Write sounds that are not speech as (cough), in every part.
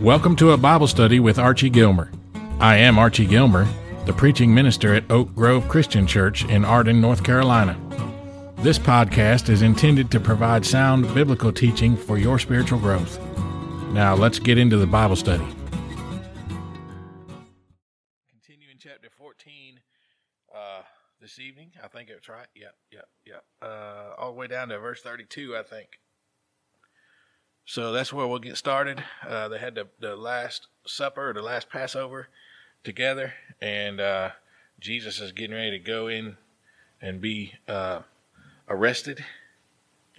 Welcome to a Bible study with Archie Gilmer. I am Archie Gilmer, the preaching minister at Oak Grove Christian Church in Arden, North Carolina. This podcast is intended to provide sound biblical teaching for your spiritual growth. Now, let's get into the Bible study. Continuing chapter 14 uh, this evening. I think it's right. Yep, yep, yep. Uh, all the way down to verse 32, I think. So that's where we'll get started. Uh, they had the, the last supper, the last Passover together, and uh, Jesus is getting ready to go in and be uh, arrested,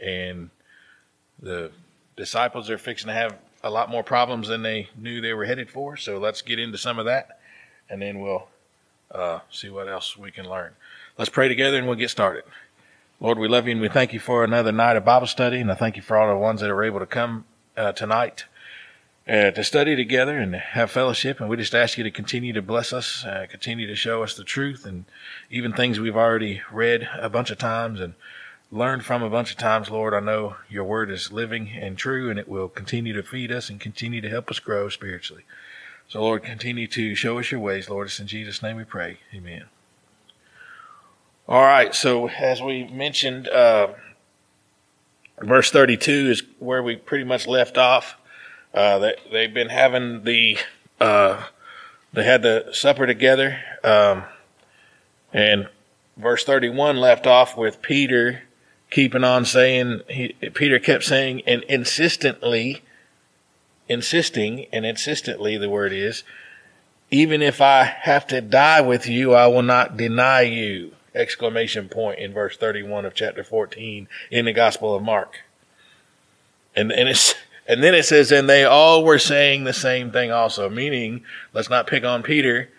and the disciples are fixing to have a lot more problems than they knew they were headed for. So let's get into some of that, and then we'll uh, see what else we can learn. Let's pray together, and we'll get started. Lord, we love you and we thank you for another night of Bible study. And I thank you for all the ones that are able to come uh, tonight uh, to study together and have fellowship. And we just ask you to continue to bless us, uh, continue to show us the truth and even things we've already read a bunch of times and learned from a bunch of times, Lord. I know your word is living and true and it will continue to feed us and continue to help us grow spiritually. So, Lord, continue to show us your ways, Lord. It's in Jesus' name we pray. Amen. All right. So as we mentioned, uh, verse 32 is where we pretty much left off. Uh, they, they've been having the, uh, they had the supper together. Um, and verse 31 left off with Peter keeping on saying, he, Peter kept saying and insistently, insisting and insistently the word is, even if I have to die with you, I will not deny you exclamation point in verse 31 of chapter 14 in the Gospel of Mark. And, and it's, and then it says, and they all were saying the same thing also, meaning let's not pick on Peter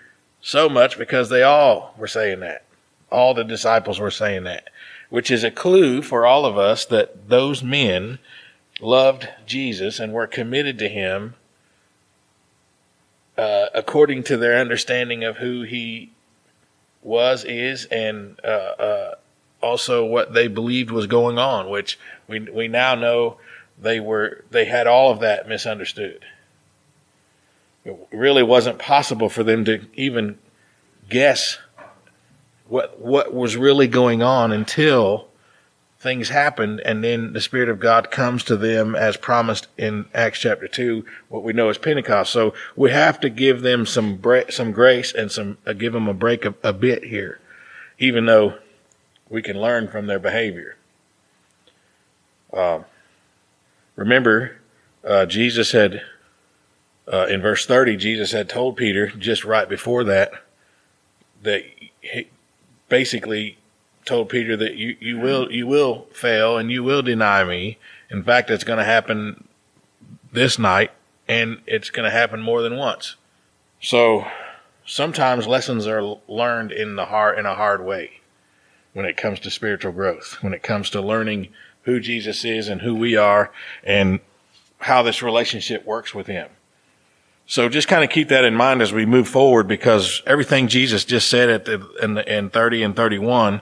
so much because they all were saying that. All the disciples were saying that, which is a clue for all of us that those men loved Jesus and were committed to him uh, according to their understanding of who he was, is, and uh, uh, also what they believed was going on, which we we now know they were they had all of that misunderstood. It really wasn't possible for them to even guess what what was really going on until things happened and then the spirit of god comes to them as promised in acts chapter 2 what we know as pentecost. So we have to give them some bre- some grace and some uh, give them a break a, a bit here even though we can learn from their behavior. Uh, remember uh, jesus had uh, in verse 30 jesus had told peter just right before that that he basically told Peter that you, you will you will fail and you will deny me. In fact, it's going to happen this night, and it's going to happen more than once. So sometimes lessons are learned in the hard in a hard way when it comes to spiritual growth, when it comes to learning who Jesus is and who we are, and how this relationship works with Him. So just kind of keep that in mind as we move forward, because everything Jesus just said at the in, the, in thirty and thirty one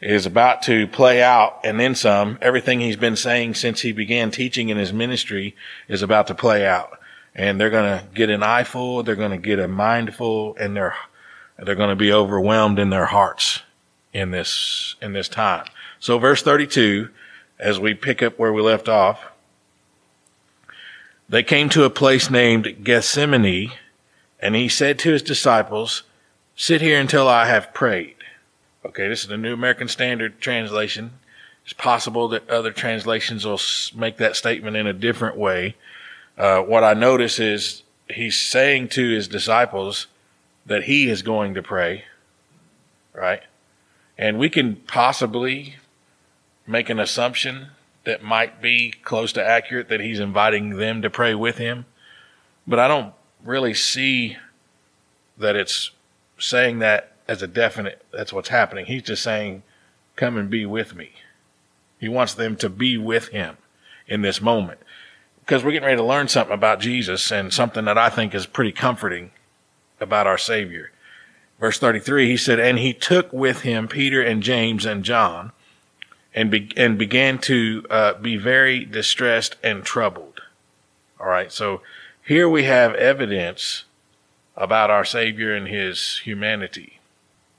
is about to play out and then some. Everything he's been saying since he began teaching in his ministry is about to play out. And they're going to get an eyeful, they're going to get a mindful, and they're, they're going to be overwhelmed in their hearts in this, in this time. So verse 32, as we pick up where we left off, they came to a place named Gethsemane, and he said to his disciples, sit here until I have prayed. Okay, this is the New American Standard translation. It's possible that other translations will make that statement in a different way. Uh, what I notice is he's saying to his disciples that he is going to pray, right? And we can possibly make an assumption that might be close to accurate that he's inviting them to pray with him. But I don't really see that it's saying that as a definite, that's what's happening. He's just saying, come and be with me. He wants them to be with him in this moment. Because we're getting ready to learn something about Jesus and something that I think is pretty comforting about our Savior. Verse 33, he said, And he took with him Peter and James and John and, be- and began to uh, be very distressed and troubled. All right, so here we have evidence about our Savior and his humanity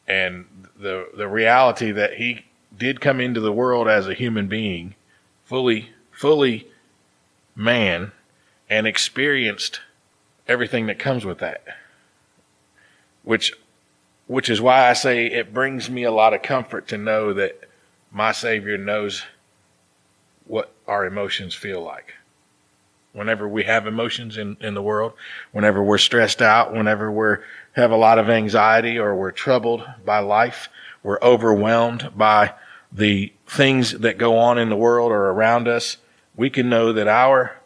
and the, the reality that he did come into the world as a human being, fully, fully man, and experienced everything that comes with that. Which, which is why I say it brings me a lot of comfort to know that my Savior knows what our emotions feel like. Whenever we have emotions in, in the world, whenever we're stressed out, whenever we're have a lot of anxiety or we're troubled by life, we're overwhelmed by the things that go on in the world or around us, we can know that our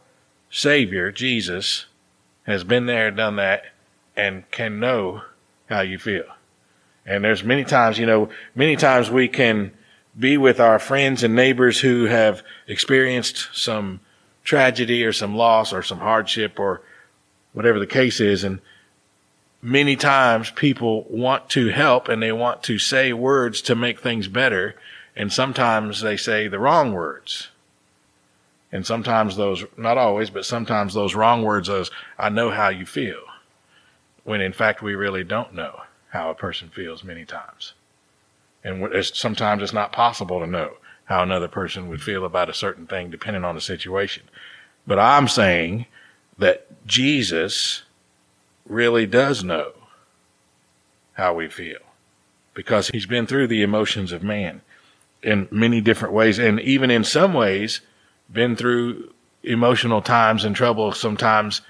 Savior, Jesus, has been there, done that, and can know how you feel. And there's many times, you know, many times we can be with our friends and neighbors who have experienced some tragedy or some loss or some hardship or whatever the case is. And many times people want to help and they want to say words to make things better. And sometimes they say the wrong words. And sometimes those, not always, but sometimes those wrong words, those, I know how you feel. When in fact we really don't know how a person feels many times. And it's, sometimes it's not possible to know how another person would feel about a certain thing depending on the situation. But I'm saying that Jesus really does know how we feel because he's been through the emotions of man in many different ways. And even in some ways, been through emotional times and trouble sometimes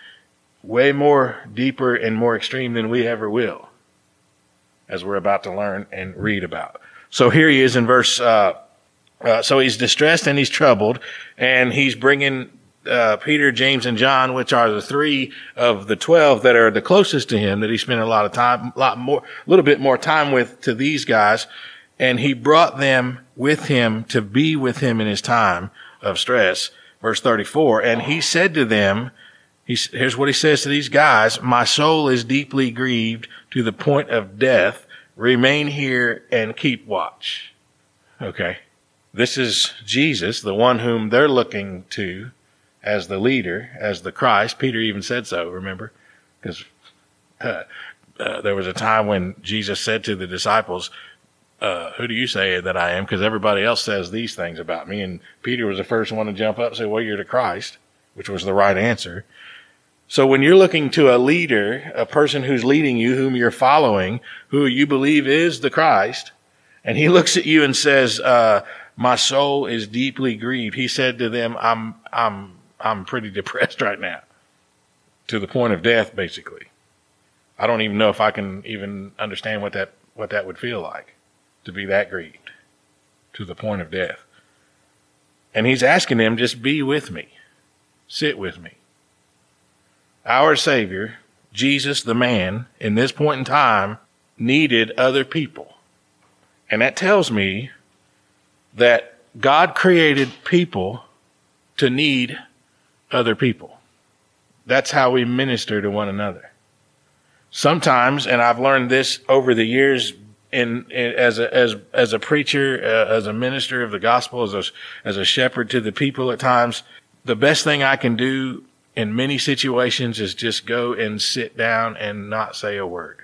way more deeper and more extreme than we ever will, as we're about to learn and read about. So here he is in verse, uh, uh, so he's distressed and he's troubled, and he's bringing uh, Peter, James, and John, which are the three of the twelve that are the closest to him, that he spent a lot of time, a lot more, a little bit more time with to these guys, and he brought them with him to be with him in his time of stress. Verse 34. And he said to them, here's what he says to these guys. My soul is deeply grieved to the point of death. Remain here and keep watch. Okay. This is Jesus, the one whom they're looking to as the leader, as the Christ. Peter even said so, remember? Because uh, uh, there was a time when Jesus said to the disciples, uh, who do you say that I am? Because everybody else says these things about me. And Peter was the first one to jump up and say, well, you're the Christ, which was the right answer. So when you're looking to a leader, a person who's leading you, whom you're following, who you believe is the Christ, and he (laughs) looks at you and says, uh, my soul is deeply grieved. He said to them, I'm, I'm, I'm pretty (laughs) depressed right now to the point of death, basically. I don't even know if I can even understand what that, what that would feel like to be that grieved to the point of death. And he's asking them, just be with me, sit with me. Our Savior, Jesus the man, in this point in time, needed other people. And that tells me that God created people to need other people. That's how we minister to one another. Sometimes, and I've learned this over the years in, in, as a as as a preacher, uh, as a minister of the gospel, as a as a shepherd to the people at times, the best thing I can do in many situations is just go and sit down and not say a word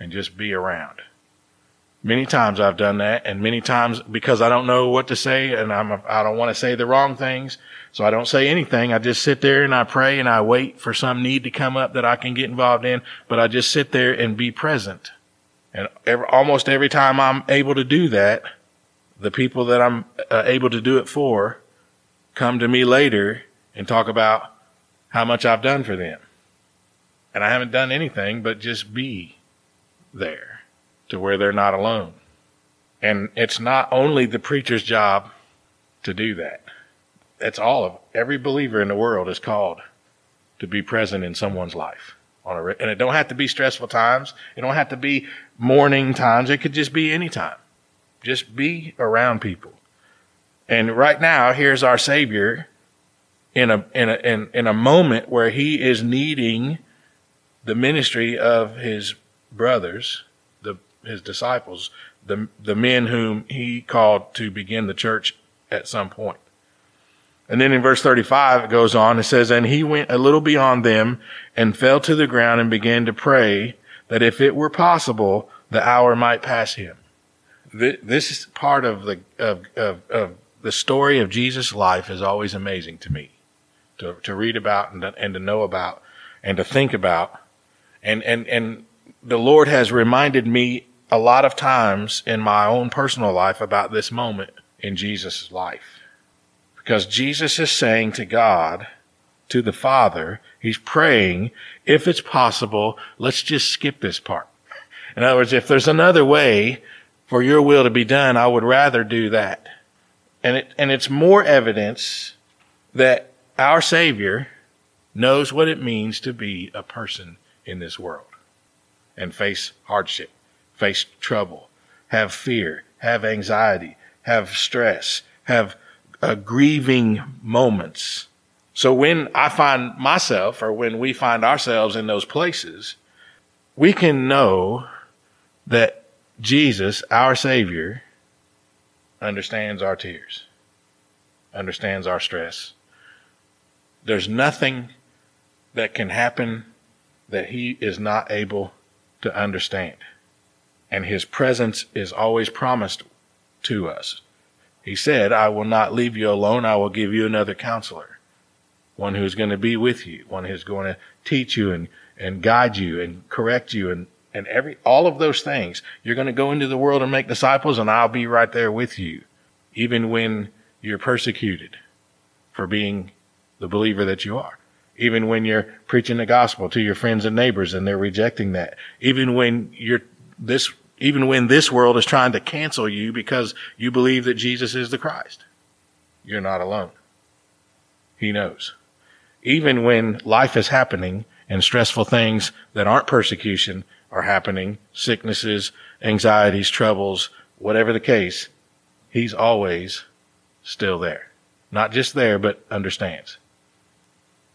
and just be around. Many times I've done that and many times because I don't know what to say and I'm I don't want to say the wrong things, so I don't say anything. I just sit there and I pray and I wait for some need to come up that I can get involved in, but I just sit there and be present and every, almost every time I'm able to do that, the people that I'm uh, able to do it for come to me later and talk about how much I've done for them. And I haven't done anything but just be there to where they're not alone. And it's not only the preacher's job to do that. It's all of every believer in the world is called to be present in someone's life on a, and it don't have to be stressful times. It don't have to be mourning times. It could just be any time. Just be around people. And right now, here's our Savior in a, in a, in, in a moment where he is needing the ministry of his brothers, the, his disciples, the, the men whom he called to begin the church at some point. And then in verse 35, it goes on, it says, And he went a little beyond them and fell to the ground and began to pray that if it were possible, the hour might pass him. This part of the, of, of, of the story of Jesus' life is always amazing to me to, to read about and to, and to know about and to think about. And, and, and the Lord has reminded me a lot of times in my own personal life about this moment in Jesus' life. Because Jesus is saying to God, to the Father, He's praying, if it's possible, let's just skip this part. In other words, if there's another way for your will to be done, I would rather do that. And it, and it's more evidence that our Savior knows what it means to be a person in this world and face hardship, face trouble, have fear, have anxiety, have stress, have uh, grieving moments. So when I find myself or when we find ourselves in those places, we can know that Jesus, our Savior, understands our tears, understands our stress, there's nothing that can happen that he is not able to understand. And his presence is always promised to us. He said, I will not leave you alone. I will give you another counselor, one who's going to be with you, one who's going to teach you and, and guide you and correct you and, and every, all of those things. You're going to go into the world and make disciples and I'll be right there with you, even when you're persecuted for being the believer that you are. Even when you're preaching the gospel to your friends and neighbors and they're rejecting that. Even when you're this, even when this world is trying to cancel you because you believe that Jesus is the Christ. You're not alone. He knows. Even when life is happening and stressful things that aren't persecution are happening, sicknesses, anxieties, troubles, whatever the case, he's always still there. Not just there, but understands.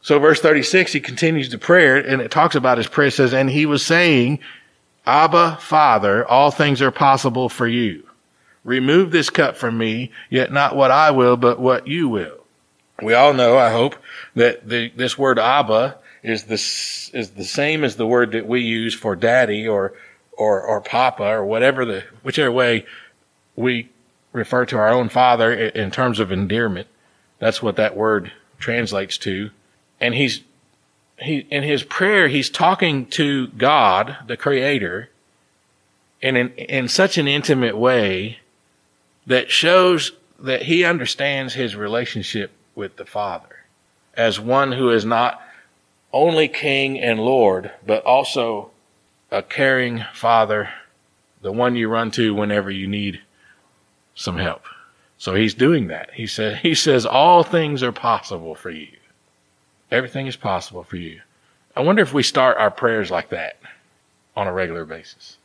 So verse 36, he continues the prayer and it talks about his prayer. It says, and he was saying, Abba, Father, all things are possible for you. Remove this cup from me, yet not what I will, but what you will. We all know, I hope, that the, this word Abba is the, is the same as the word that we use for daddy or, or, or papa or whatever the, whichever way we refer to our own father in terms of endearment. That's what that word translates to and he's he in his prayer he's talking to God, the creator, in an, in such an intimate way that shows that he understands his relationship with the Father as one who is not only king and lord, but also a caring father, the one you run to whenever you need some help. So he's doing that. He says, he says, all things are possible for you. Everything is possible for you. I wonder if we start our prayers like that on a regular basis,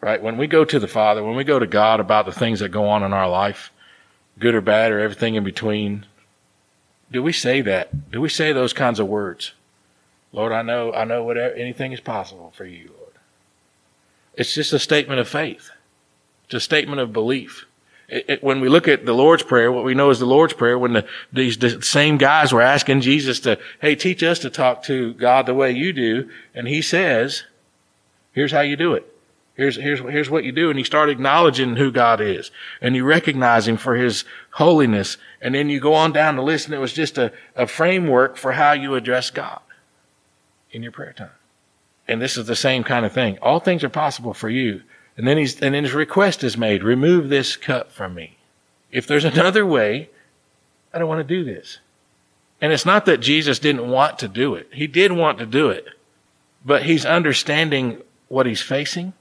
right? When we go to the Father, when we go to God about the things that go on in our life, good or bad or everything in between, do we say that? Do we say those kinds of words? Lord, I know, I know whatever, anything is possible for you, Lord. It's just a statement of faith. It's a statement of belief. It, it, when we look at the Lord's Prayer, what we know is the Lord's Prayer, when the, these the same guys were asking Jesus to, hey, teach us to talk to God the way you do, and he says, here's how you do it. Here's, here's, here's what you do. And you start acknowledging who God is, and you recognize him for his holiness, and then you go on down the list, and it was just a, a framework for how you address God in your prayer time. And this is the same kind of thing. All things are possible for you and then he's, and then his request is made, remove this cup from me. If there's (laughs) another way, I don't want to do this. And it's not that Jesus didn't want to do it. He did want to do it, but he's understanding what he's facing.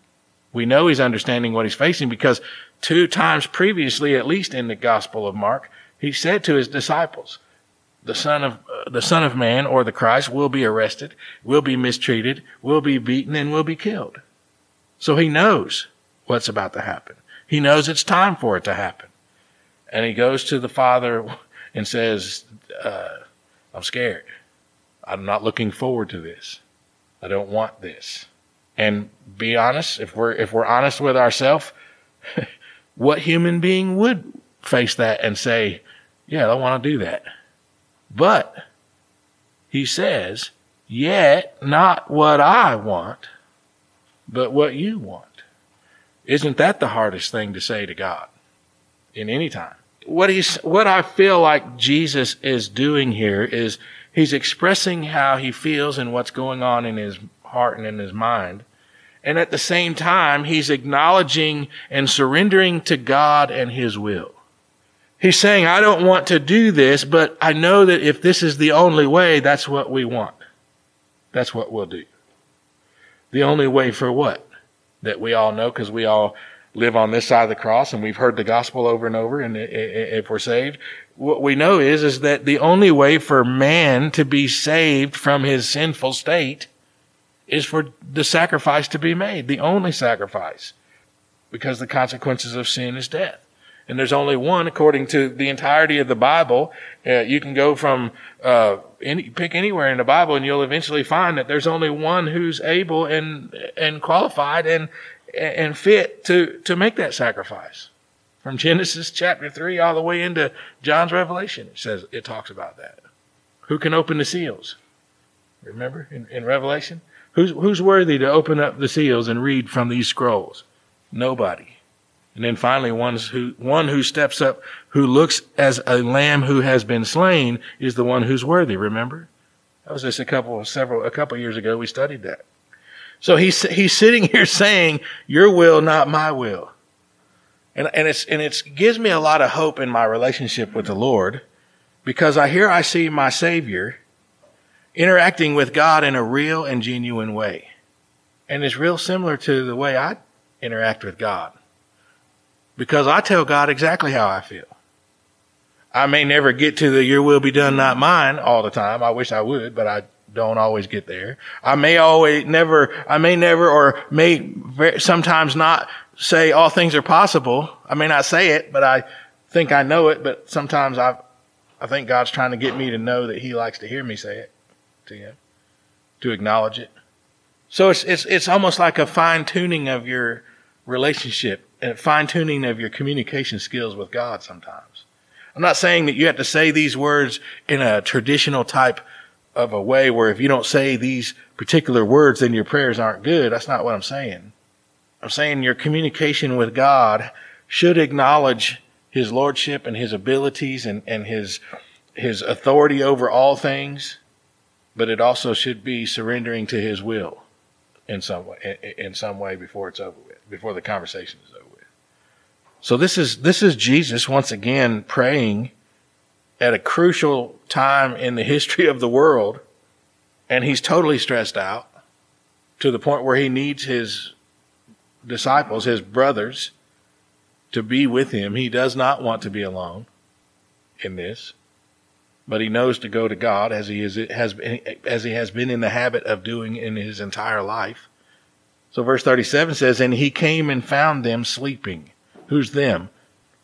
We know he's understanding what he's facing because two times previously, at least in the Gospel of Mark, he said to his disciples, the son of uh, the son of man or the Christ will be arrested, will be mistreated, will be beaten and will be killed. So he knows what's about to happen. He knows it's time for it to happen. And he goes to the father and says, uh, I'm scared. I'm not looking forward to this. I don't want this. And be honest, if we're, if we're honest with ourselves, (laughs) what human being would face that and say, yeah, I don't want to do that. But he says, Yet not what I want, but what you want. Isn't that the hardest thing to say to God in any time? What he's, what I feel like Jesus is doing here is he's expressing how he feels and what's going on in his heart and in his mind. And at the same time, he's acknowledging and surrendering to God and his will. He's saying, I don't want to do this, but I know that if this is the only way, that's what we want. That's what we'll do. The only way for what? That we all know because we all live on this side of the cross and we've heard the gospel over and over. And if we're saved, what we know is, is that the only way for man to be saved from his sinful state is for the sacrifice to be made. The only sacrifice. Because the consequences of sin is death and there's only one according to the entirety of the Bible. Uh, you can go from uh, any pick anywhere in the Bible, and you'll eventually find that there's only one who's able and and qualified and and fit to to make that sacrifice. From Genesis chapter three all the way into John's Revelation, it says it talks about that. Who can open the seals? Remember in, in Revelation, who's who's worthy to open up the seals and read from these scrolls? Nobody. And then finally, one's who, one who steps up, who looks as a lamb who has been slain, is the one who's worthy. Remember, that was just a couple, several, a couple years ago. We studied that. So he's he's sitting (laughs) here saying, "Your will, not my will," and and it's and it gives me a lot of hope in my relationship with the Lord, because I here I see my Savior interacting with God in a real and genuine way, and it's real similar to the way I interact with God because I tell God exactly how I feel. I may never get to the your will be done, not mine all the time. I wish I would, but I don't always get there. I may always never, I may never or may sometimes not say all things are possible. I may not say it, but I think I know it, but sometimes I, I think God's trying to get me to know that he likes to hear me say it to him, to acknowledge it. So it's, it's, it's almost like a fine tuning of your relationship and fine tuning of your communication skills with God sometimes. I'm not saying that you have to say these words in a traditional type of a way where if you don't say these particular words, then your prayers aren't good. That's not what I'm saying. I'm saying your communication with God should acknowledge his lordship and his abilities and, and his, his authority over all things, but it also should be surrendering to his will in some way, in some way before it's over with, before the conversation is over. So this is, this is Jesus once again praying at a crucial time in the history of the world. And he's totally stressed out to the point where he needs his disciples, his brothers, to be with him. He does not want to be alone in this, but he knows to go to God as he is, has as he has been in the habit of doing in his entire life. So verse 37 says, and he came and found them sleeping. Who's them?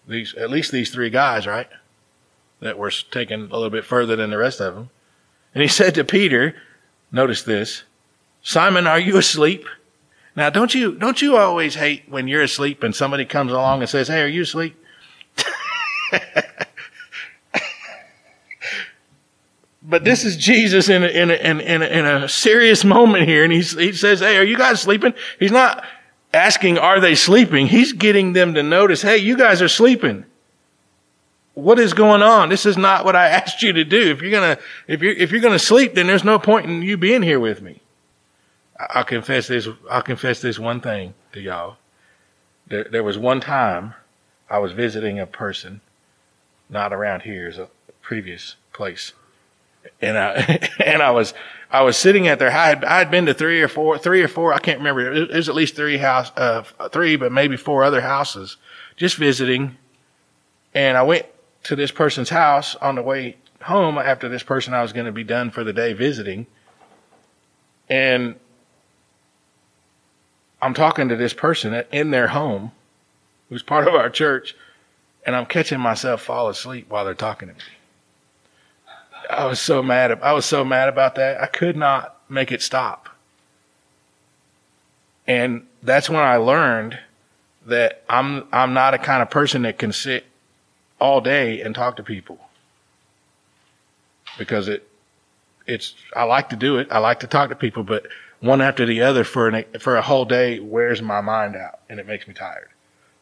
These, at least these three guys, right? That were taken a little bit further than the rest of them. And he said to Peter, notice this, Simon, are you asleep? Now, don't you, don't you always hate when you're asleep and somebody comes along and says, Hey, are you asleep? (laughs) but this is Jesus in a, in a, in a, in a serious (laughs) moment here. And he, he says, Hey, are you guys sleeping? He's not, asking, are they sleeping? He's getting them to notice, hey, you guys are sleeping. What is going on? This is not what I (laughs) asked you to do. If you're gonna, if you're, if you're gonna sleep, then there's no point in you being here with me. I'll confess this, I'll confess this one thing to y'all. There, there was one time I was visiting a person, not around here, as a previous place. And I, (laughs) and I was, I was sitting at their, I had, I had been to three or four, three or four, I can't remember. It was at least three house, uh, three, but maybe four other houses just visiting. And I went to this person's house on the way home after this person I was going to be done for the day visiting. And I'm talking to this person in their home who's part of our church and I'm catching myself fall asleep while they're talking to me. I was so mad. I was so mad about that. I could not make it stop. And that's when I learned that I'm I'm not a kind of person that can sit all day and talk to people. because it it's I like to do it. I like to talk to people, but one after the other for an for a whole day wears my mind out and it makes me tired.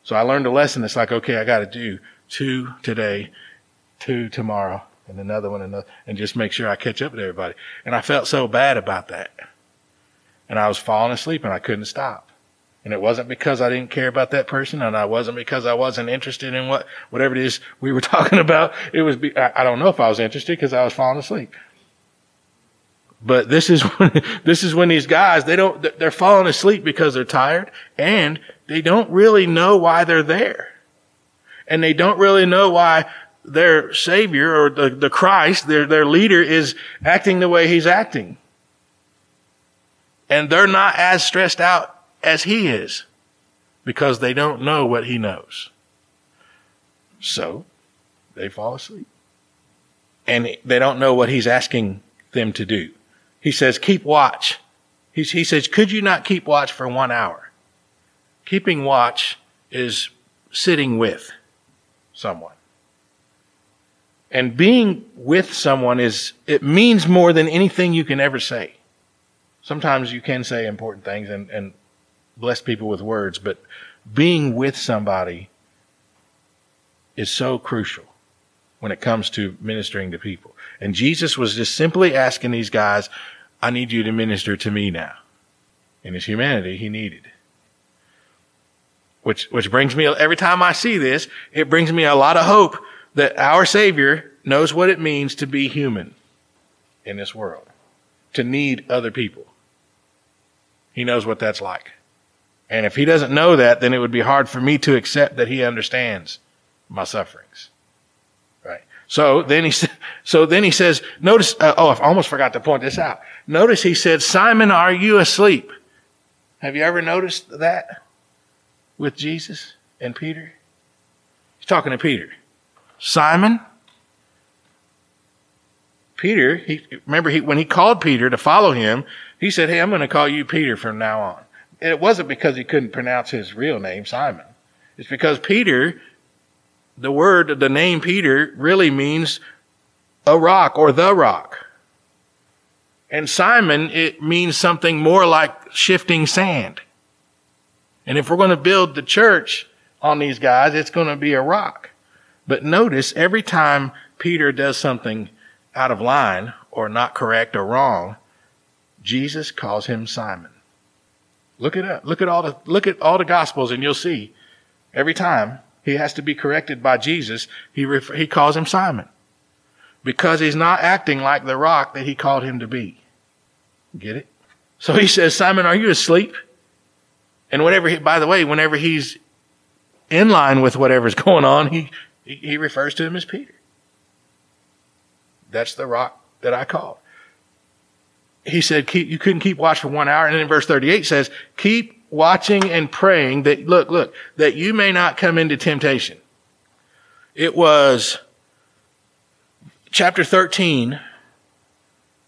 So I learned a lesson. It's like okay, I got to do two today, two tomorrow, and another one, another, and just make sure I catch up with everybody. And I felt so bad about that, and I was falling asleep and I couldn't stop. And it wasn't because I didn't care about that person, and I wasn't because I wasn't interested in what whatever it is we were (laughs) talking about. It was be, I, I don't know if I was interested because I was falling asleep. But this is (laughs) when this is when these guys they don't they're falling asleep because they're tired and they don't really know why they're there, and they don't really know why their savior or the, the Christ their their leader is acting the way he's acting, and they're not as stressed out as he is because they don't know what he knows. So they fall asleep. And they don't know what he's asking them to do. He says, keep watch. He, he says, could you not keep watch for one hour? Keeping watch is sitting with someone. And being with someone is, it means more than anything you can ever say. Sometimes you can say important things and, and bless people with words, but being with somebody is so crucial when it comes to ministering to people. And Jesus was just simply asking these guys, I need you to minister to me now. In his humanity, he needed. Which, which brings me, every time I see this, it brings me a lot of hope that our Savior knows what it means to be human in this world, to need other people. He knows what that's like. And if he doesn't know that, then it would be hard for me to accept that he understands my sufferings. Right. So then he, so then he says, notice, uh, oh, I almost forgot to point this out. Notice he said, Simon, are you asleep? Have you ever noticed that with Jesus and Peter? He's talking to Peter. Simon, Peter, he, remember he, when he called Peter to follow him, he said, Hey, I'm going to call you Peter from now on it wasn't because he couldn't pronounce his real name, Simon. It's because Peter, the word, the name Peter really means a rock or the rock. And Simon, it means something more like shifting sand. And if we're going to build the church on these guys, it's going to be a rock. But notice every time Peter does something out of line or not correct or wrong, Jesus calls him Simon. Look it up. Look at all the look at all the gospels, and you'll see every time he has to be corrected by Jesus, he he calls him Simon because he's not acting like the rock that he called him to be. Get it? So he says, Simon, are you asleep? And whenever he, by the way, whenever he's in line with whatever's (laughs) going on, he, he refers to him as Peter. That's the rock that I called he said keep, you couldn't keep watch for one hour. And then in verse 38 says, keep watching and praying that, look, look, that you may not come into temptation. It was chapter 13.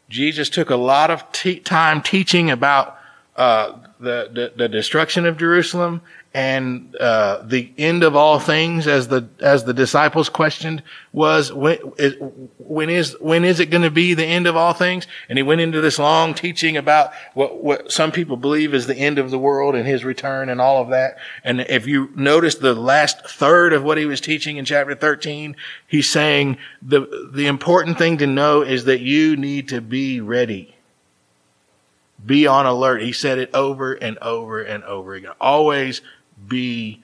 Jesus took a lot of time teaching about uh, the, the, the destruction of Jerusalem and uh, the end of all things, as the as the disciples questioned, was when is when is, when is it going to be the end of all things? And he went into this long teaching about what what some people believe is the end of the world and his return and all of that. And if you notice the last third of what he was teaching in chapter thirteen, he's saying the the important thing to know is that you need to be ready. Be on alert. He said it over and over and over again. Always be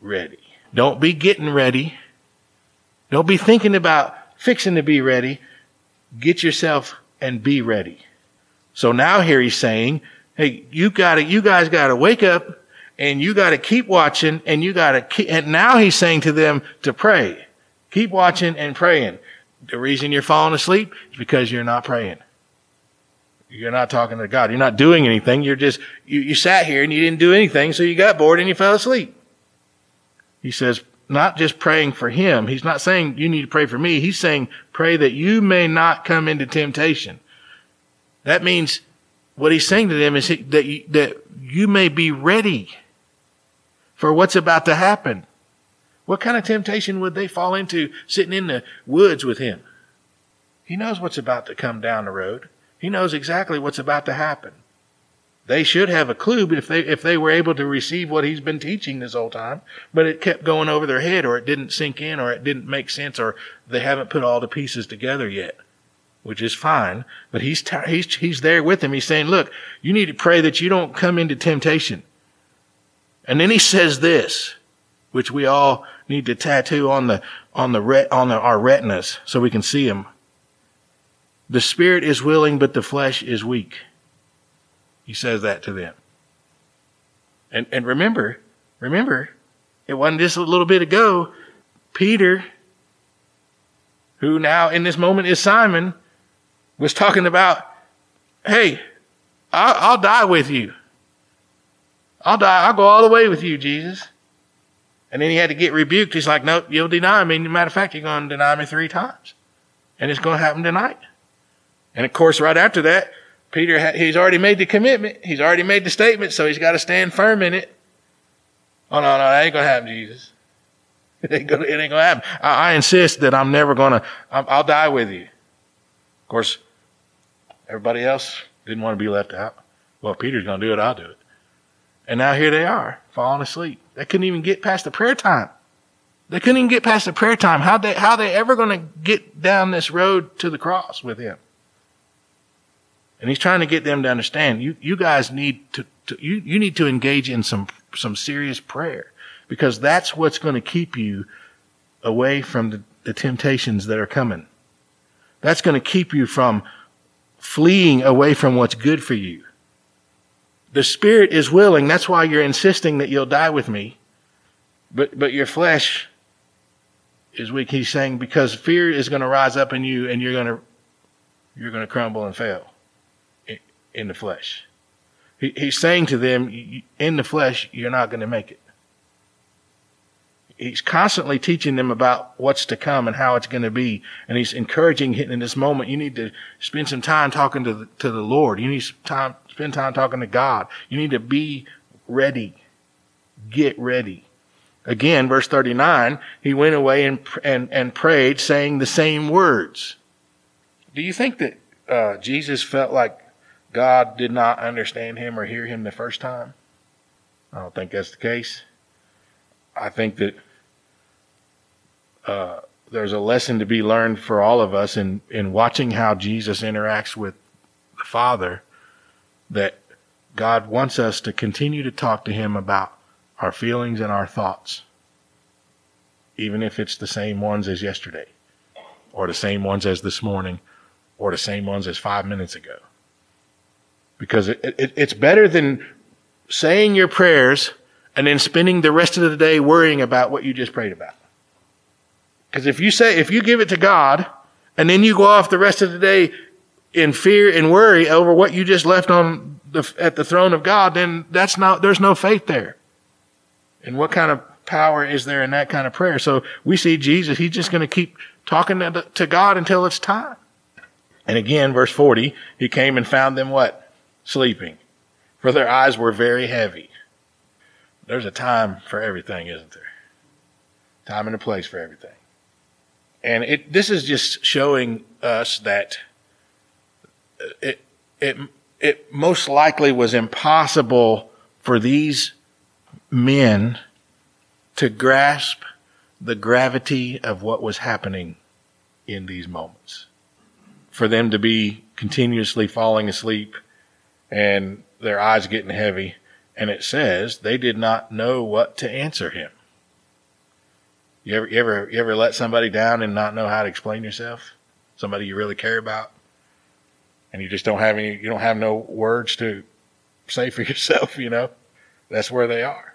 ready. Don't be getting ready. Don't be thinking about fixing to be ready. Get yourself and be ready. So now here he's saying, hey, you gotta, you guys gotta wake up and you gotta keep watching and you gotta keep, and now he's saying to them to pray. Keep watching and praying. The reason you're falling asleep is because you're not praying. You're not talking to God. You're not doing anything. You're just, you, you sat here and you didn't do anything, so you got bored and you fell asleep. He says, not just praying for him. He's not saying you need to pray for me. He's saying pray that you may not come into temptation. That means what he's saying to them is that you, that you may be ready for what's about to happen. What kind of temptation would they fall into sitting in the woods with him? He knows what's about to come down the road. He knows exactly what's about to happen. They should have a clue but if they if they were able to receive what he's been teaching this whole time, but it kept going over their head or it didn't sink in or it didn't make sense or they haven't put all the pieces together yet. Which is fine, but he's t- he's he's there with them. He's saying, "Look, you need to pray that you don't come into temptation." And then he says this, which we all need to tattoo on the on the ret- on the, our retinas so we can see him. The spirit is willing, but the flesh is weak. He says that to them. And, and remember, remember, it wasn't just a little bit ago, Peter, who now in this moment is Simon, was talking about, hey, I'll, I'll die with you. I'll die. I'll go all the way with you, Jesus. And then he had to get rebuked. He's like, no, you'll deny me. Matter of fact, you're going to deny me three times. And it's going to happen tonight. And of course, right after that, Peter, he's already made the commitment. He's already made the statement, so he's got to stand firm in it. Oh, no, no, that ain't going to happen, Jesus. (laughs) It ain't going to, happen. I, I, insist that I'm never going to, I'll die with you. Of course, everybody else didn't want to be left out. Well, Peter's going to do it, I'll do it. And now here they are, falling asleep. They couldn't even get past the prayer time. They couldn't even get past the prayer time. How they, how they ever going to get down this road to the cross with him? And he's trying to get them to understand you, you guys need to, to you, you need to engage in some, some serious prayer because that's what's going to keep you away from the, the temptations that are coming. That's going to keep you from fleeing away from what's good for you. The spirit is willing. That's why you're insisting that you'll die with me. But, but your flesh is weak. He's saying because fear is going to rise up in you and you're going to, you're going to crumble and fail in the flesh. He, he's saying to them, in the flesh, you're not going to make it. He's constantly teaching them about what's to come and how it's going to be. And he's encouraging in this moment, you need to spend some time talking to the, to the Lord. You need time, spend time talking to God. You need to be ready. Get ready. Again, verse 39, he went away and, and, and prayed saying the same words. Do you think that uh, Jesus felt like God did not understand him or hear him the first time. I don't think that's the case. I think that uh, there's a lesson to be learned for all of us in, in watching how Jesus interacts with the Father that God wants us to continue to talk to him about our feelings and our thoughts, even if it's the same ones as yesterday, or the same ones as this morning, or the same ones as five minutes ago because it, it, it's better than saying your prayers and then spending the rest of the day worrying about what you just prayed about. Because if you say, if you give it to God and then you go off the rest of the day in fear and worry over what you just left on the, at the throne of God, then that's not, there's no faith there. And what kind of power is there in that kind of prayer? So we see Jesus, he's just going to keep talking to, to God until it's time. And again, verse 40, he came and found them what? Sleeping, for their eyes were very heavy. There's a time for everything, isn't there? Time and a place for everything. And it, this is just showing us that it, it, it most likely was impossible for these men to grasp the gravity of what was happening in these moments. For them to be continuously falling asleep and their eyes getting heavy. And it says they did not know what to answer him. You ever, you ever, you ever let somebody down and not know how to explain yourself? Somebody you really care about, and you just don't have any, you don't have no words to say for (laughs) yourself. You know, that's where they are.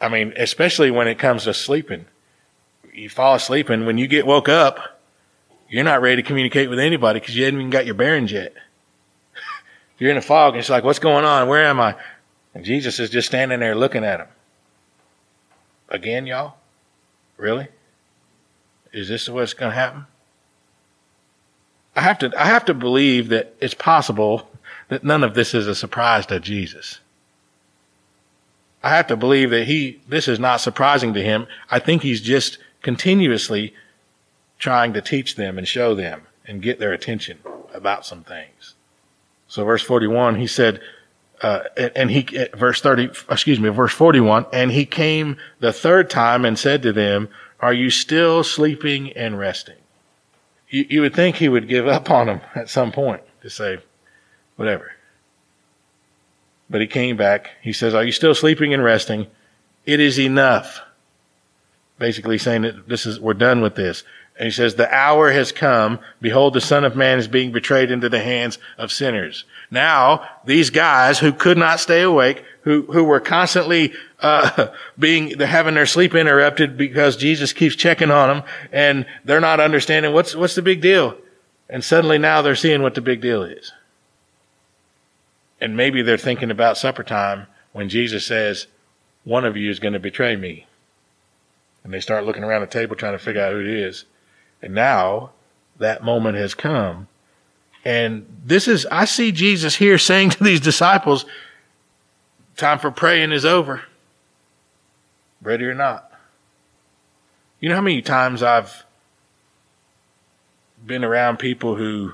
I mean, especially when it comes to sleeping. You fall asleep, and when you get woke up, you're not ready to communicate with anybody because you haven't even got your bearings yet. You're in a fog and it's like, what's going on? Where am I? And Jesus is just standing there looking at him. Again, y'all? Really? Is this what's going to happen? I have to, I have to believe that it's possible that none of this is a surprise to Jesus. I have to believe that he, this is not surprising to him. I think he's just continuously trying to teach them and show them and get their attention about some things. So verse 41, he said, uh, and he, verse 30, excuse me, verse 41, and he came the third time and said to them, are you still sleeping and resting? You, you would think he would give up on them (laughs) at some point to say, whatever. But he came back. He says, are you still sleeping and resting? It is enough. Basically saying that this is, we're done with this. And he says, the hour has come. Behold, the son of man is being betrayed into the hands of sinners. Now, these guys who could not stay awake, who, who were constantly, uh, (laughs) being, having their sleep interrupted because Jesus keeps checking on them and they're not understanding what's, what's the big deal. And suddenly now they're seeing what the big deal is. And maybe they're thinking about supper time when Jesus says, one of you is going to betray me. And they start looking around the table trying to figure out who it is. And now that moment has come. And this is, I see Jesus here (laughs) saying to these disciples, time for praying is over. Ready or not. You know how many times I've been around people who,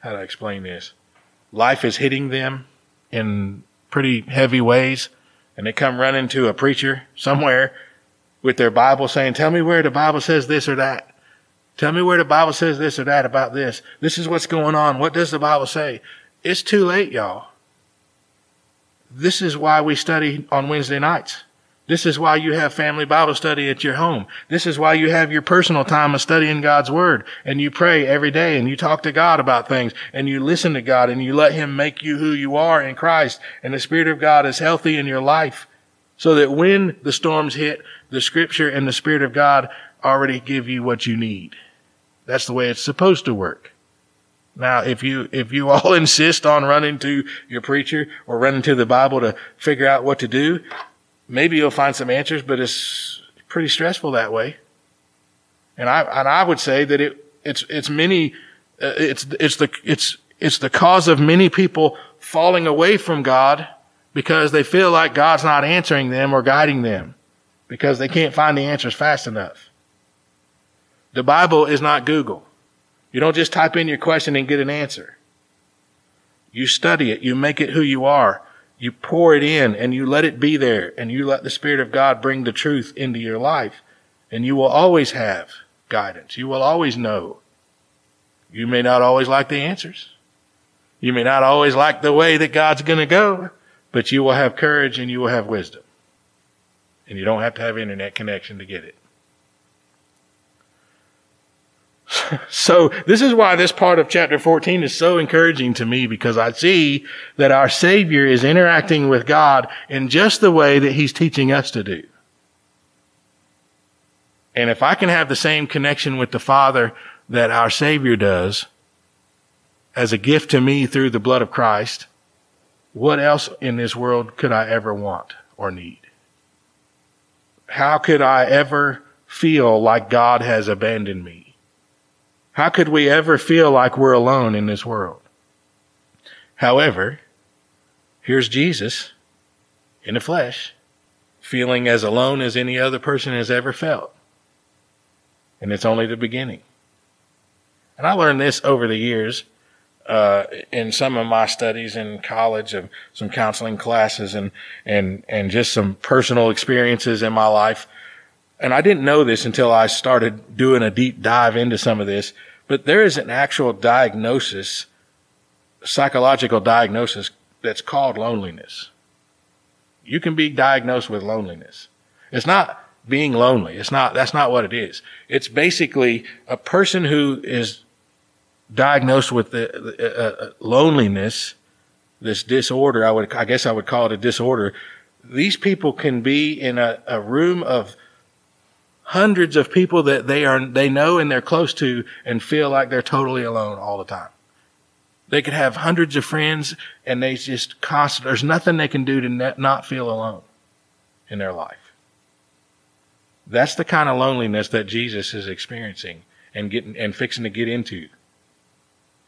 how do I explain this? Life is hitting them in pretty heavy ways and they come running to a preacher somewhere with their Bible saying, tell me where the Bible says this or that. Tell me where the Bible says this or that about this. This is what's going on. What does the Bible say? It's too late, y'all. This is why we study on Wednesday nights. This is why you have family Bible study at your home. This is why you have your personal time of studying God's Word and you pray every day and you talk to God about things and you listen to God and you let Him make you who you are in Christ and the Spirit of God is healthy in your life so that when the storms hit, the Scripture and the Spirit of God already give you what you need. That's the way it's supposed to work. Now, if you, if you all (laughs) insist on running to your preacher or running to the Bible to figure out what to do, maybe you'll find some answers, but it's pretty stressful that way. And I, and I would say that it, it's, it's many, uh, it's, it's the, it's, it's the cause of many people falling away from God because they feel like God's not answering them or guiding them because they can't find the answers fast enough. The Bible is not Google. You don't just type in your question and get an answer. You study it. You make it who you are. You pour it in and you let it be there and you let the Spirit of God bring the truth into your life and you will always have guidance. You will always know. You may not always like the answers. You may not always like the way that God's going to go, but you will have courage and you will have wisdom. And you don't have to have internet connection to get it. (laughs) So this is why this part of chapter 14 is so encouraging to me because I see that our Savior is interacting with God in just the way that He's teaching us to do. And if I can have the same connection with the Father that our Savior does as a gift to me through the blood of Christ, what else in this world could I ever want or need? How could I ever feel like God has abandoned me? How could we ever feel like we're alone in this world? However, here's Jesus in the flesh, feeling as alone as any other person has ever felt. And it's only the beginning. And I learned this over the years uh, in some of my studies in college of some counseling classes and and and just some personal experiences in my life and I didn't know this until I started doing a deep dive into some of this, but there is an actual diagnosis, psychological diagnosis that's called loneliness. You can be diagnosed with loneliness. It's not being lonely. It's not, that's not what it is. It's basically a person who is diagnosed with the, uh, uh, loneliness, this disorder. I would, I guess I would call it a disorder. These people can be in a, a room of hundreds of people that they are, they know and they're close to and feel like they're totally alone all the time. They could have hundreds of friends and they just constant, there's nothing they can do to not feel alone in their life. That's the kind of loneliness that Jesus is experiencing and getting, and fixing to get into.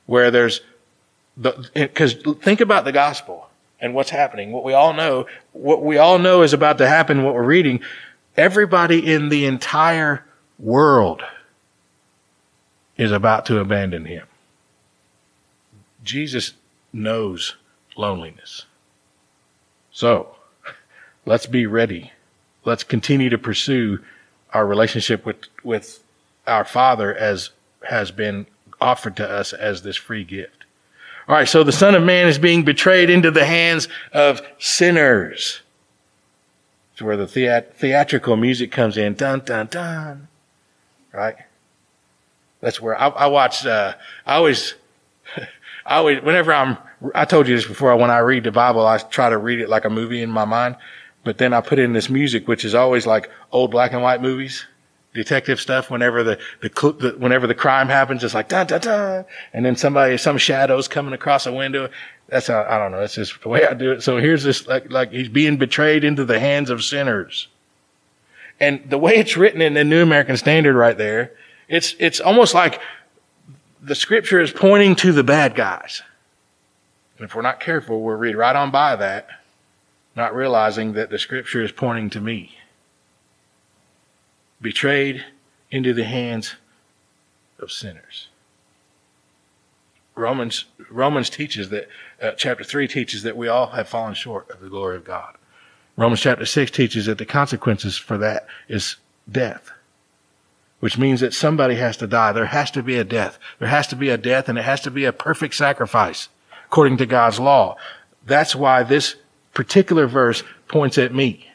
Where there's the, cause think about the gospel and what's happening. What we all know, what we all know is about to happen, what we're reading everybody in the entire world is about to abandon him. Jesus knows loneliness. So, let's be ready. Let's continue to pursue our relationship with, with our Father as has been offered to us as this free gift. All right, so the Son of Man is being betrayed into the hands of sinners. It's where the theat- theatrical music comes in. Dun, dun, dun. Right? That's where I, I watch, uh, I always, (laughs) I always, whenever I'm, I told you this before, when I read the Bible, I try to read it like a movie in my mind. But then I put in this music, which is always like old black and white movies, detective stuff. Whenever the, the, the whenever the crime happens, it's like dun dun dun, and then somebody, some shadows coming across a window. That's how, I don't know. That's just the way I do it. So here's this like like he's being betrayed into the hands of sinners, and the way it's written in the New American Standard right there, it's it's almost like the scripture is pointing to the bad guys. And if we're not careful, we'll read right on by that not realizing that the scripture is pointing to me. Betrayed into the hands of sinners. Romans, Romans teaches that, uh, chapter 3 teaches that we all have fallen short of the glory of God. Romans chapter 6 teaches that the consequences for that is death, which means that somebody has to die. There has to be a death. There has to be a death and it has to be a perfect sacrifice according to God's law. That's why this particular verse points at me.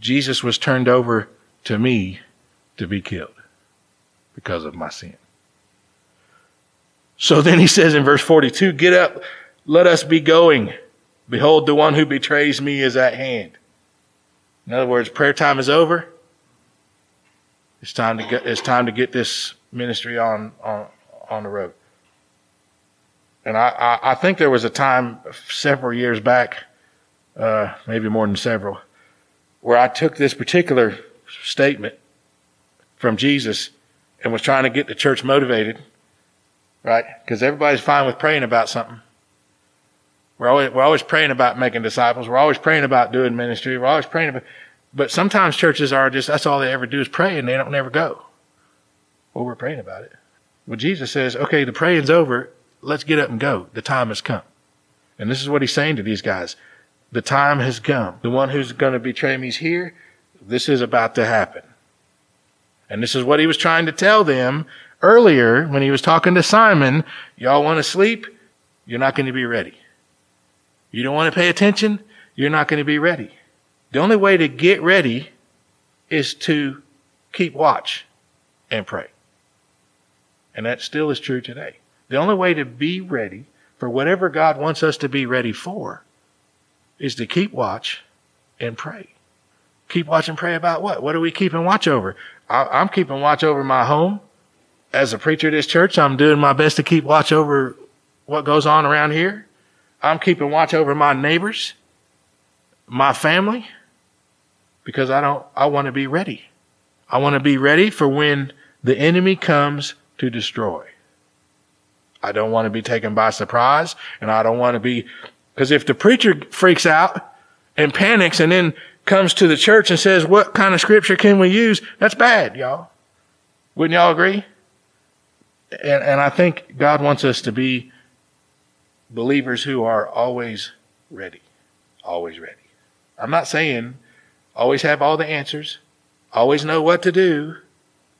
Jesus was turned over to me to be killed because of my sin. So then he says in verse 42, get up, let us be going. Behold, the one who betrays me is at hand. In other words, prayer time is over. It's time to get, it's time to get this ministry on, on, on the road. And I, I, I think there was a time several years back, uh, maybe more than several, where I took this particular statement from Jesus and was trying to get the church motivated, right? Because everybody's fine with praying about something. We're always, we're always praying about making disciples. We're always praying about doing ministry. We're always praying about, but sometimes churches are just, that's all they ever do is pray and they don't never go. Well, we're praying about it. Well, Jesus says, okay, the praying's over let's get up and go. The time has come. And this is what he's saying to these guys. The time has come. The one who's going to betray me is here. This is about to happen. And this is what he was trying to tell them earlier when he was talking to Simon. Y'all want to sleep? You're not going to be ready. You don't want to pay attention? You're not going to be ready. The only way to get ready is to keep watch and pray. And that still is true today. The only way to be ready for whatever God wants us to be ready for is to keep watch and pray. Keep watch and pray about what? What are we keeping watch over? I, am keeping watch over my home. As a preacher of this church, I'm doing my best to keep watch over what goes on around here. I'm keeping watch over my neighbors, my family, because I don't, I want to be ready. I want to be ready for when the enemy comes to destroy. I don't want to be taken by surprise and I don't want to be, because if the preacher freaks out and panics and then comes to the church and says, what kind of scripture can we use? That's bad, y'all. Wouldn't y'all agree? And, and I think God wants us to be believers who are always ready. Always ready. I'm not saying always have all the answers, always know what to do,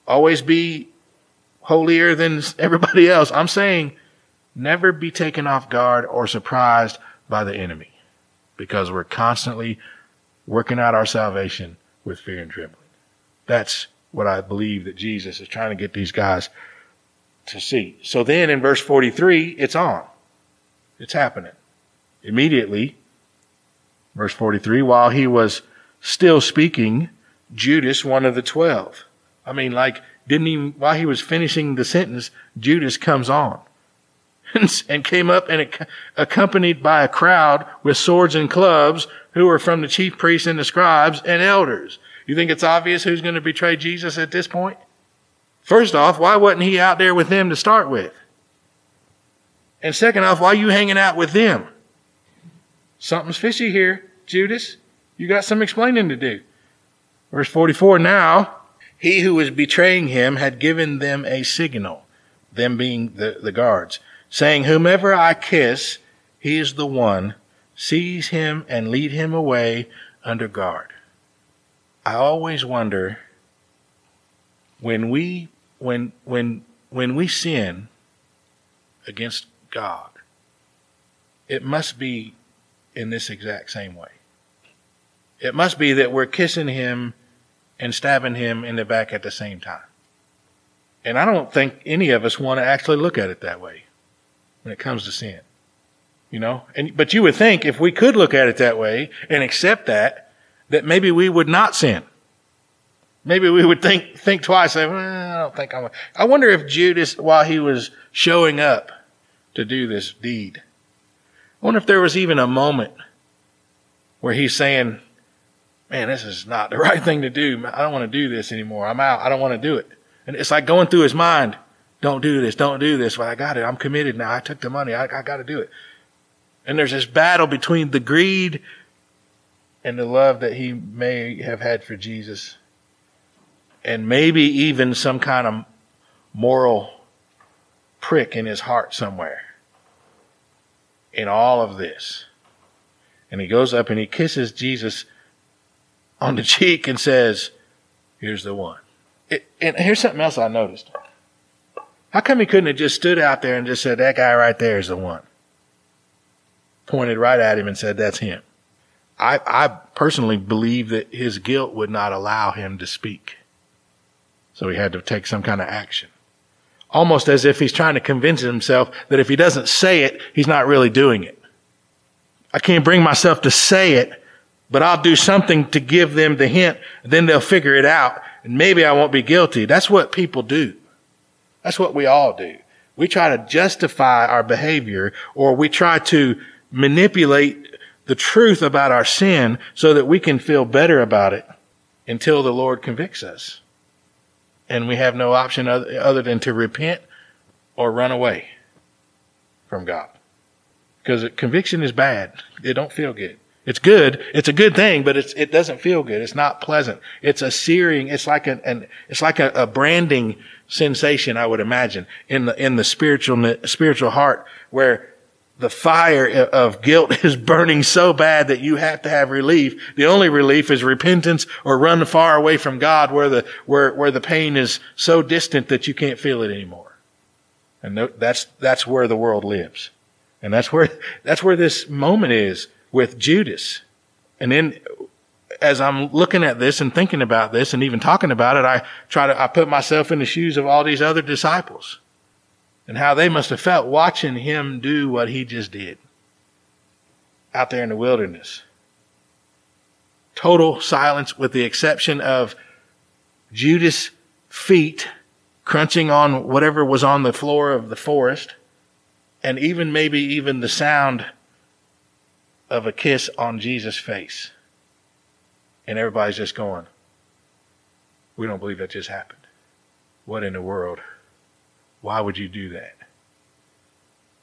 always be holier than everybody else. I'm saying never be taken off guard or surprised by the enemy because we're constantly working out our salvation with fear and trembling. That's what I believe that Jesus is trying to get these guys to see. So then in verse 43, it's on. It's happening. Immediately, verse 43, while he was still speaking, Judas, one of the twelve. I mean, like didn't even, while he was finishing the sentence, Judas comes on and came up and accompanied by a crowd with swords and clubs who were from the chief priests and the scribes and elders. You think it's obvious who's going to betray Jesus at this point? First off, why wasn't he out there with them to start with? And second off, why are you hanging out with them? Something's fishy here, Judas. You got some explaining to do. Verse 44 Now, he who was betraying him had given them a signal, them being the, the guards, saying, Whomever I kiss, he is the one. Seize him and lead him away under guard. I always wonder when we when when when we sin against God, it must be in this exact same way. It must be that we're kissing him and stabbing him in the back at the same time. And I don't think any of us want to actually look at it that way when it comes to sin. You know, and, but you would think if we could look at it that way and accept that, that maybe we would not sin. Maybe we would think, think twice. Say, well, I don't think I'm, I wonder if Judas, while he was showing up to do this deed, I wonder if there was even a moment where he's saying, man, this is not the (laughs) right thing to do. I don't want to do this anymore. I'm out. I don't want to do it. And it's like going through his mind. Don't do this. Don't do this. Well, I got it. I'm committed now. I took the money. I, I got to do it. And there's this battle between the greed and the love that he may have had for Jesus. And maybe even some kind of moral prick in his heart somewhere. In all of this. And he goes up and he kisses Jesus on the (laughs) cheek and says, Here's the one. It, and here's something else I noticed. How come he couldn't have just stood out there and just said, That guy right there is the one? Pointed right at him and said, That's him. I, I personally believe that his guilt would not allow him to speak. So he had to take some kind of action. Almost as if he's trying to convince himself that if he doesn't say it, he's not really doing it. I can't bring myself to say it, but I'll do something to give them the hint. Then they'll figure it out and maybe I won't be guilty. That's what people do. That's what we all do. We try to justify our behavior or we try to manipulate the truth about our sin so that we can feel better about it until the Lord convicts us. And we have no option other than to repent or run away from God. Because conviction is bad. It don't feel good. It's good. It's a good thing, but it doesn't feel good. It's not pleasant. It's a searing, it's like an, an it's like a, a, branding sensation, I would imagine, in the, in the spiritual, spiritual heart where the fire of guilt (laughs) is burning so bad that you have to have relief. The only relief is repentance or run far away from God where the, where, where the pain is so distant that you can't feel it anymore. And that's, that's where the world lives. And that's where, that's where this moment is with Judas. And then as I'm looking at this and thinking about this and even talking about it, I try to, I put myself in the shoes of all these other disciples and how they must have felt watching him do what he just did out there in the wilderness. Total silence with the exception of Judas' feet crunching on whatever was on the floor of the forest and even maybe even the sound of a kiss on Jesus' face. And everybody's just going, We don't believe that just happened. What in the world? Why would you do that?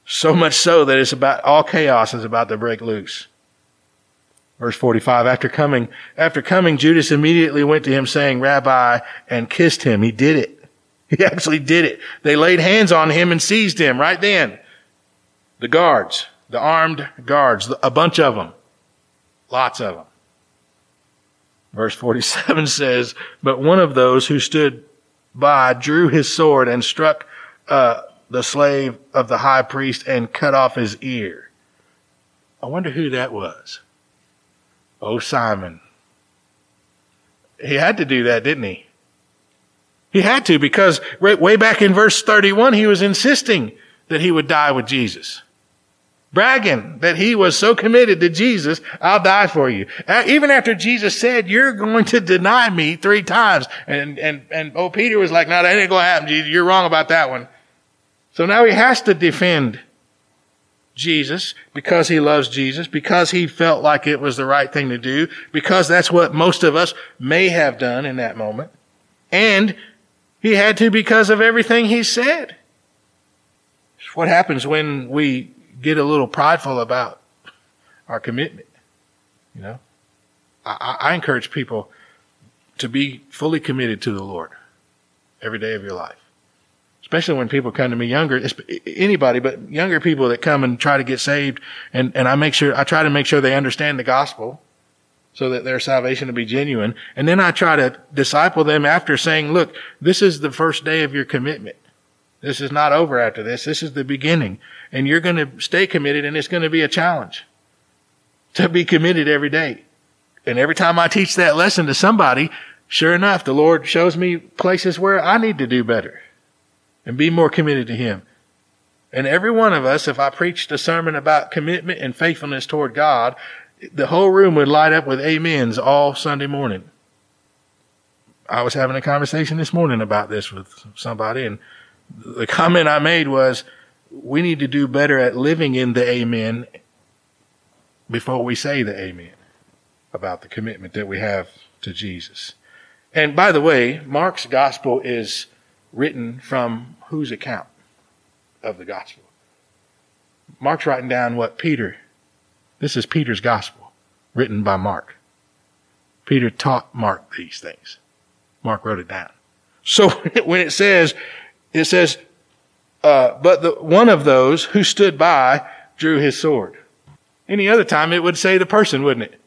So much so that it's about all chaos is about to break loose. Verse 45, after coming, after coming, Judas immediately went to him saying, Rabbi, and kissed him. He did it. (laughs) He actually did it. They laid hands on him and seized him right then. The guards the armed guards, a bunch of them, lots of them. Verse 47 says, But one of those who stood by drew his sword and struck uh, the slave of the high priest and cut off his ear. I wonder who that was. Oh, Simon. He had to do that, didn't he? He had to because way back in verse 31, he was insisting that he would die with Jesus bragging that he was so committed to Jesus, I'll die for you. Even after Jesus said, you're going to deny me three times. And, and, and, oh, Peter was like, no, that ain't going to happen, Jesus. You're wrong about that one. So now he has to defend Jesus because he loves Jesus, because he felt like it was the right thing to do, because that's what most of us may have done in that moment. And he had to because of everything he said. What happens when we get a little prideful about our commitment. You know, I, I encourage people to be fully committed to the Lord every day of your life. Especially when people come to me younger, anybody, but younger people that come and try to get saved. And, and I make sure, I try to make sure they understand the gospel so that their salvation will be genuine. And then I try to disciple them after saying, look, this is the first day of your commitment. This is not over after this. This is the beginning. And you're going to stay committed and it's going to be a challenge to be committed every day. And every time I teach that lesson to somebody, sure enough, the Lord shows me places where I need to do better and be more committed to Him. And every one of us, if I preached a sermon about commitment and faithfulness toward God, the whole room would light up with amens all Sunday morning. I was having a conversation this morning about this with somebody, and the comment I made was, we need to do better at living in the amen before we say the amen about the commitment that we have to Jesus. And by the way, Mark's gospel is written from whose account of the gospel? Mark's writing down what Peter, this is Peter's gospel, written by Mark. Peter taught Mark these things. Mark wrote it down. So (laughs) when it says, it says, uh, but the, one of those who stood by drew his sword. Any other time it would say the person, wouldn't it?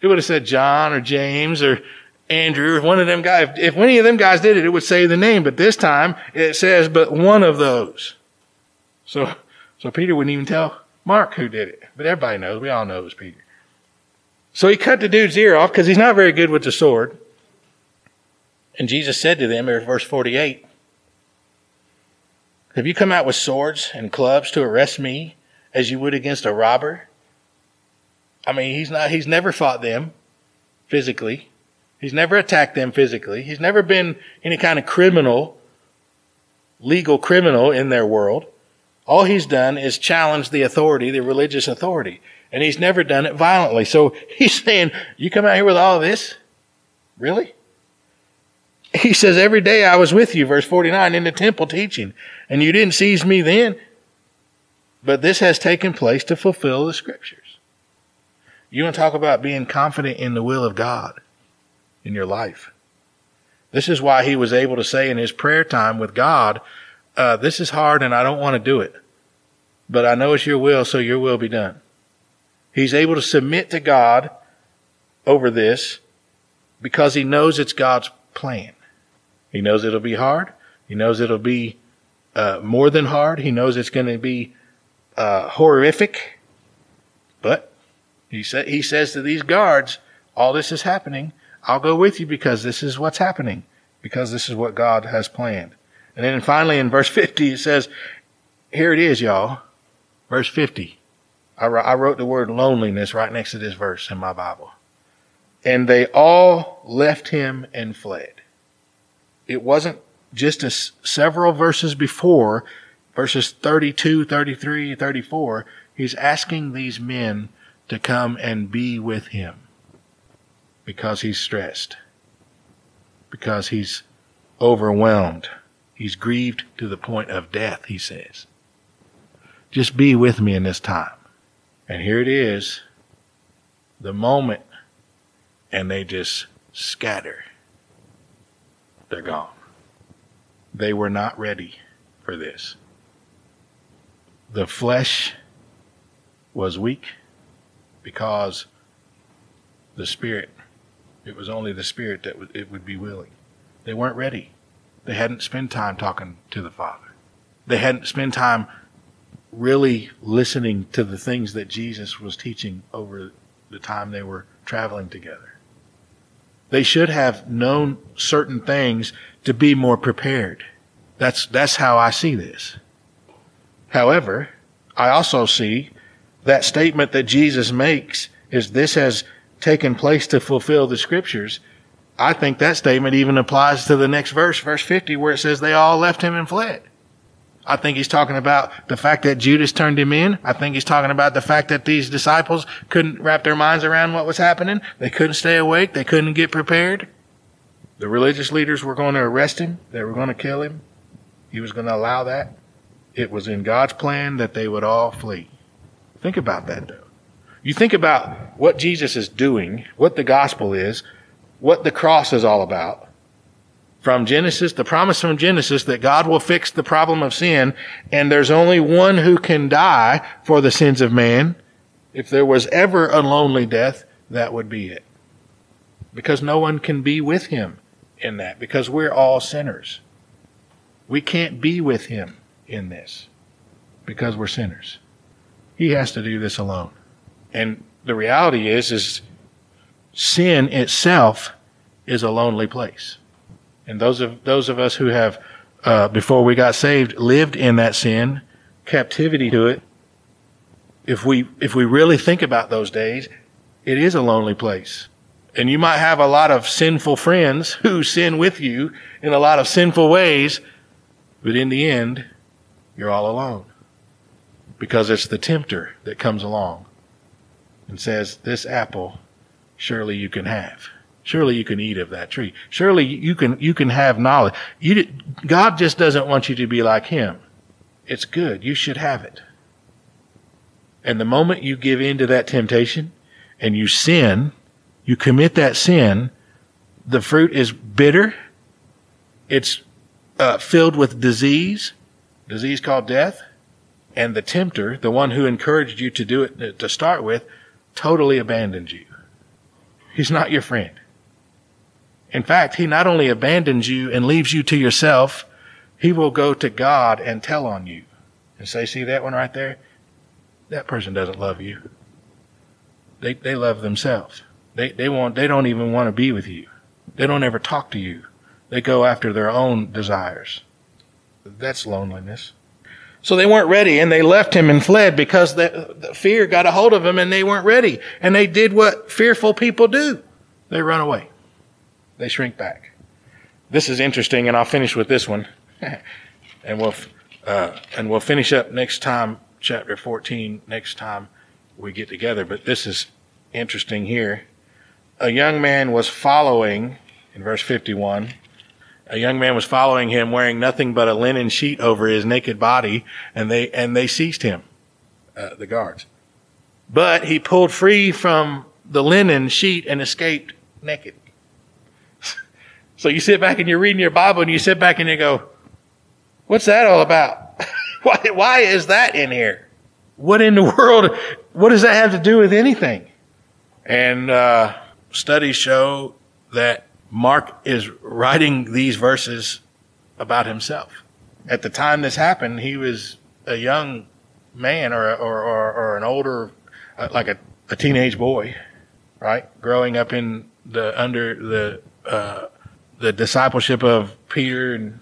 It would have said John or James or Andrew or one of them guys. If, if any of them guys did it, it would say the name. But this time it says, but one of those. So, so Peter wouldn't even tell Mark who did it. But everybody knows. We all know it was Peter. So he cut the dude's ear off because he's not very good with the sword. And Jesus said to them verse 48, Have you come out with swords and clubs to arrest me as you would against a robber? I mean, he's not, he's never fought them physically. He's never attacked them physically. He's never been any kind of criminal, legal criminal in their world. All he's done is challenge the authority, the religious authority. And he's never done it violently. So (laughs) he's saying, you come out here with all this? Really? He says, every day I was with you, verse 49, in the temple teaching, and you didn't seize me then. But this has taken place to fulfill the scriptures. You want to talk about being confident in the will of God in your life. This is why he was able to say in his prayer time with God, uh, this is hard and I don't want to do it, but I know it's your will, so your will be done. He's able to submit to God over this because he knows it's God's plan. He knows it'll be hard. He knows it'll be uh, more than hard. He knows it's going to be uh, horrific, but he said, he says to these guards, all this is happening. I'll go with you because this is what's happening, because this is what God has planned. And then finally in verse (laughs) 50, it says, here it is, y'all. Verse 50. I, I wrote the word loneliness right next to this verse in my Bible. And they all left him and fled. It wasn't just as several verses before, verses 32, 33, 34. He's asking these men to come and be with him because he's stressed, because he's overwhelmed. He's grieved to the point of death, he says. Just be with me in this time. And here it is, the moment, and they just scatter. They're gone. They were not ready for this. The flesh was weak because the Spirit, it was only the Spirit that it would be willing. They weren't ready. They hadn't spent time talking to the Father. They hadn't spent time really listening to the things that Jesus was teaching over the time they were traveling together. They should have known certain things to be more prepared. That's, that's how I see this. However, I also see that statement that Jesus makes is this has taken place to fulfill the scriptures. I think that statement even applies to the next verse, verse 50, where it says they all left him and fled. I think he's talking about the fact that Judas turned him in. I think he's talking about the fact that these disciples couldn't wrap their minds around what was happening. They couldn't stay awake. They couldn't get prepared. The religious leaders were going to arrest him. They were going to kill him. He was going to allow that. It was in God's plan that they would all flee. Think about that though. You think about what Jesus is doing, what the gospel is. what the cross is all about. From Genesis, the promise from Genesis that God will fix the problem of sin, and there's only one who can die for the sins of man. If there was ever a lonely death, that would be it. Because no one can be with him in that, because we're all sinners. We can't be with him in this because we're sinners. He has to do this alone. And the reality is, is sin itself is a lonely place. And those of, those of us who have, uh, before we got saved, lived in that sin, captivity to it, if we, if we really think about those days, it is a lonely place. And you might have a lot of sinful friends (laughs) who sin with you in a lot of sinful ways, but in the end, you're all alone. Because it's the tempter that comes along and says, This apple surely you can have. Surely you can eat of that tree. Surely you can, you can have knowledge. You, God just doesn't want you to be like Him. It's good. You should have it. And the moment you give in to that temptation and you sin, you commit that sin, the fruit is bitter. It's uh, filled with disease, disease called death. And the tempter, the one who encouraged you to do it to start with, totally abandons you. He's not your friend. In fact, he not only abandons you and leaves you to yourself, he will go to God and tell on you and say, see that one right there? That person doesn't love you. They, they love themselves. They, they want, they don't even want to be with you. They don't ever talk to you. They go after their own desires. That's loneliness. So they weren't ready and they left him and fled because the, the fear got a hold of them and they weren't ready. And they did what fearful people do. They run away. They shrink back. This is interesting and I'll finish with this one. (laughs) and we'll, uh, and we'll finish up next time, chapter 14, next time we get together. But this is interesting here. A young man was following, in verse 51, a young man was following him wearing nothing but a linen sheet over his naked body, and they, and they seized him, uh, the guards. But he pulled free from the linen sheet and escaped naked. So you sit back and you're reading your Bible and you sit back and you go, what's that all about? (laughs) why, why is that in here? What in the world, what does that have to do with anything? And, uh, studies show that Mark is writing these verses about himself. At the time this happened, he was a young man or, or, or, or an older, uh, like a, a teenage boy, right? Growing up in the, under the, uh, the discipleship of Peter and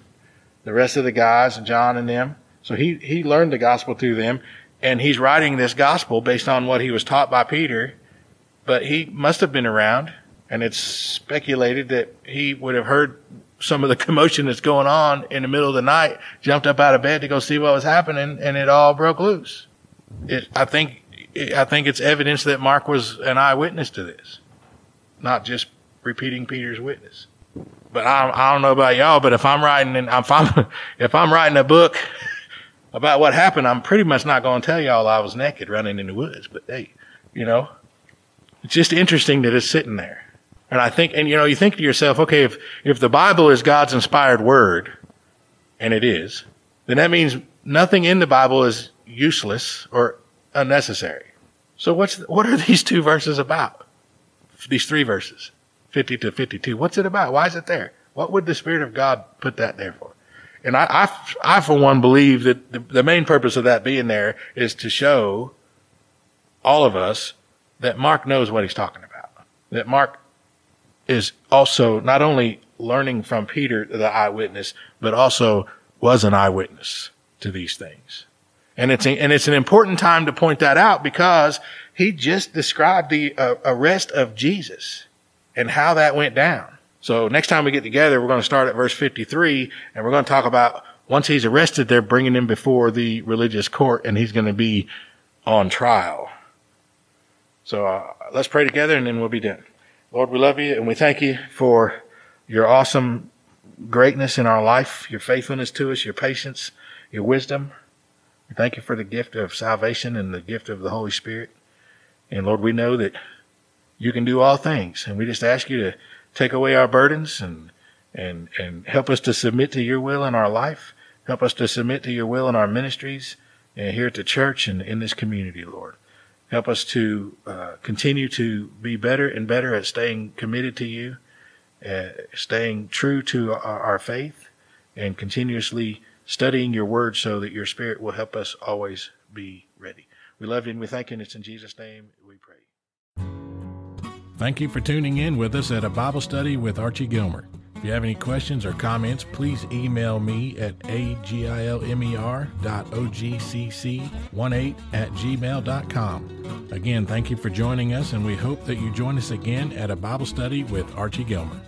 the rest of the guys and John and them. So he, he learned the gospel through them and he's writing this gospel based on what he was taught by Peter but he must have been around, and it's speculated that he would have heard some of the commotion that's going on in the middle of the night, jumped up out of bed to go see what was happening, and it all broke loose. It, I think, I think it's evidence that Mark was an eyewitness to this, not just repeating Peter's witness. But I, I don't know about y'all, but if I'm writing, and if I'm, (laughs) if I'm writing a book about what happened, I'm pretty much not going to tell y'all I was naked running in the woods. But hey, you know, it's just interesting that it's sitting there. And I think, and you know, you think to yourself, okay, if, if the Bible is God's inspired word, and it is, then that means nothing in the Bible is useless or unnecessary. So what's, what are (laughs) these two verses about? These three verses, 50 to 52. What's it about? Why is it there? What would the Spirit of God put that there for? And I, I, I for one believe that the, the main purpose of that being there is to show all of us that Mark knows what he's talking about. That Mark is also not only learning from Peter, the eyewitness, but also was an eyewitness to these things. And it's, a, and it's an important time to point that out because he just described the uh, arrest of Jesus and how that went down. So next time we get together, we're going to start at verse 53 and we're going to talk about once he's arrested, they're bringing him before the religious court and he's going to be on trial. So uh, let's pray together and then we'll be done. Lord, we love you and we thank you for your awesome greatness in our life, your faithfulness to us, your patience, your wisdom. We thank you for the gift of salvation and the gift of the Holy Spirit. And Lord, we know that you can do all things. And we just ask you to take away our burdens and and and help us to submit to your will in our life. Help us to submit to your will in our ministries and here at the church and in this community, Lord. Help us to uh, continue to be better and better at staying committed to you, uh, staying true to our, our faith, and continuously studying your word so that your spirit will help us always be ready. We love you and we thank you, and it's in Jesus' name we pray. Thank you for tuning in with us at a Bible study with Archie Gilmer. If you have any questions or comments, please email me at agilmer dot ogcc18 at gmail.com. Again, thank you for joining us, and we hope that you join us again at a Bible study with Archie Gilmer.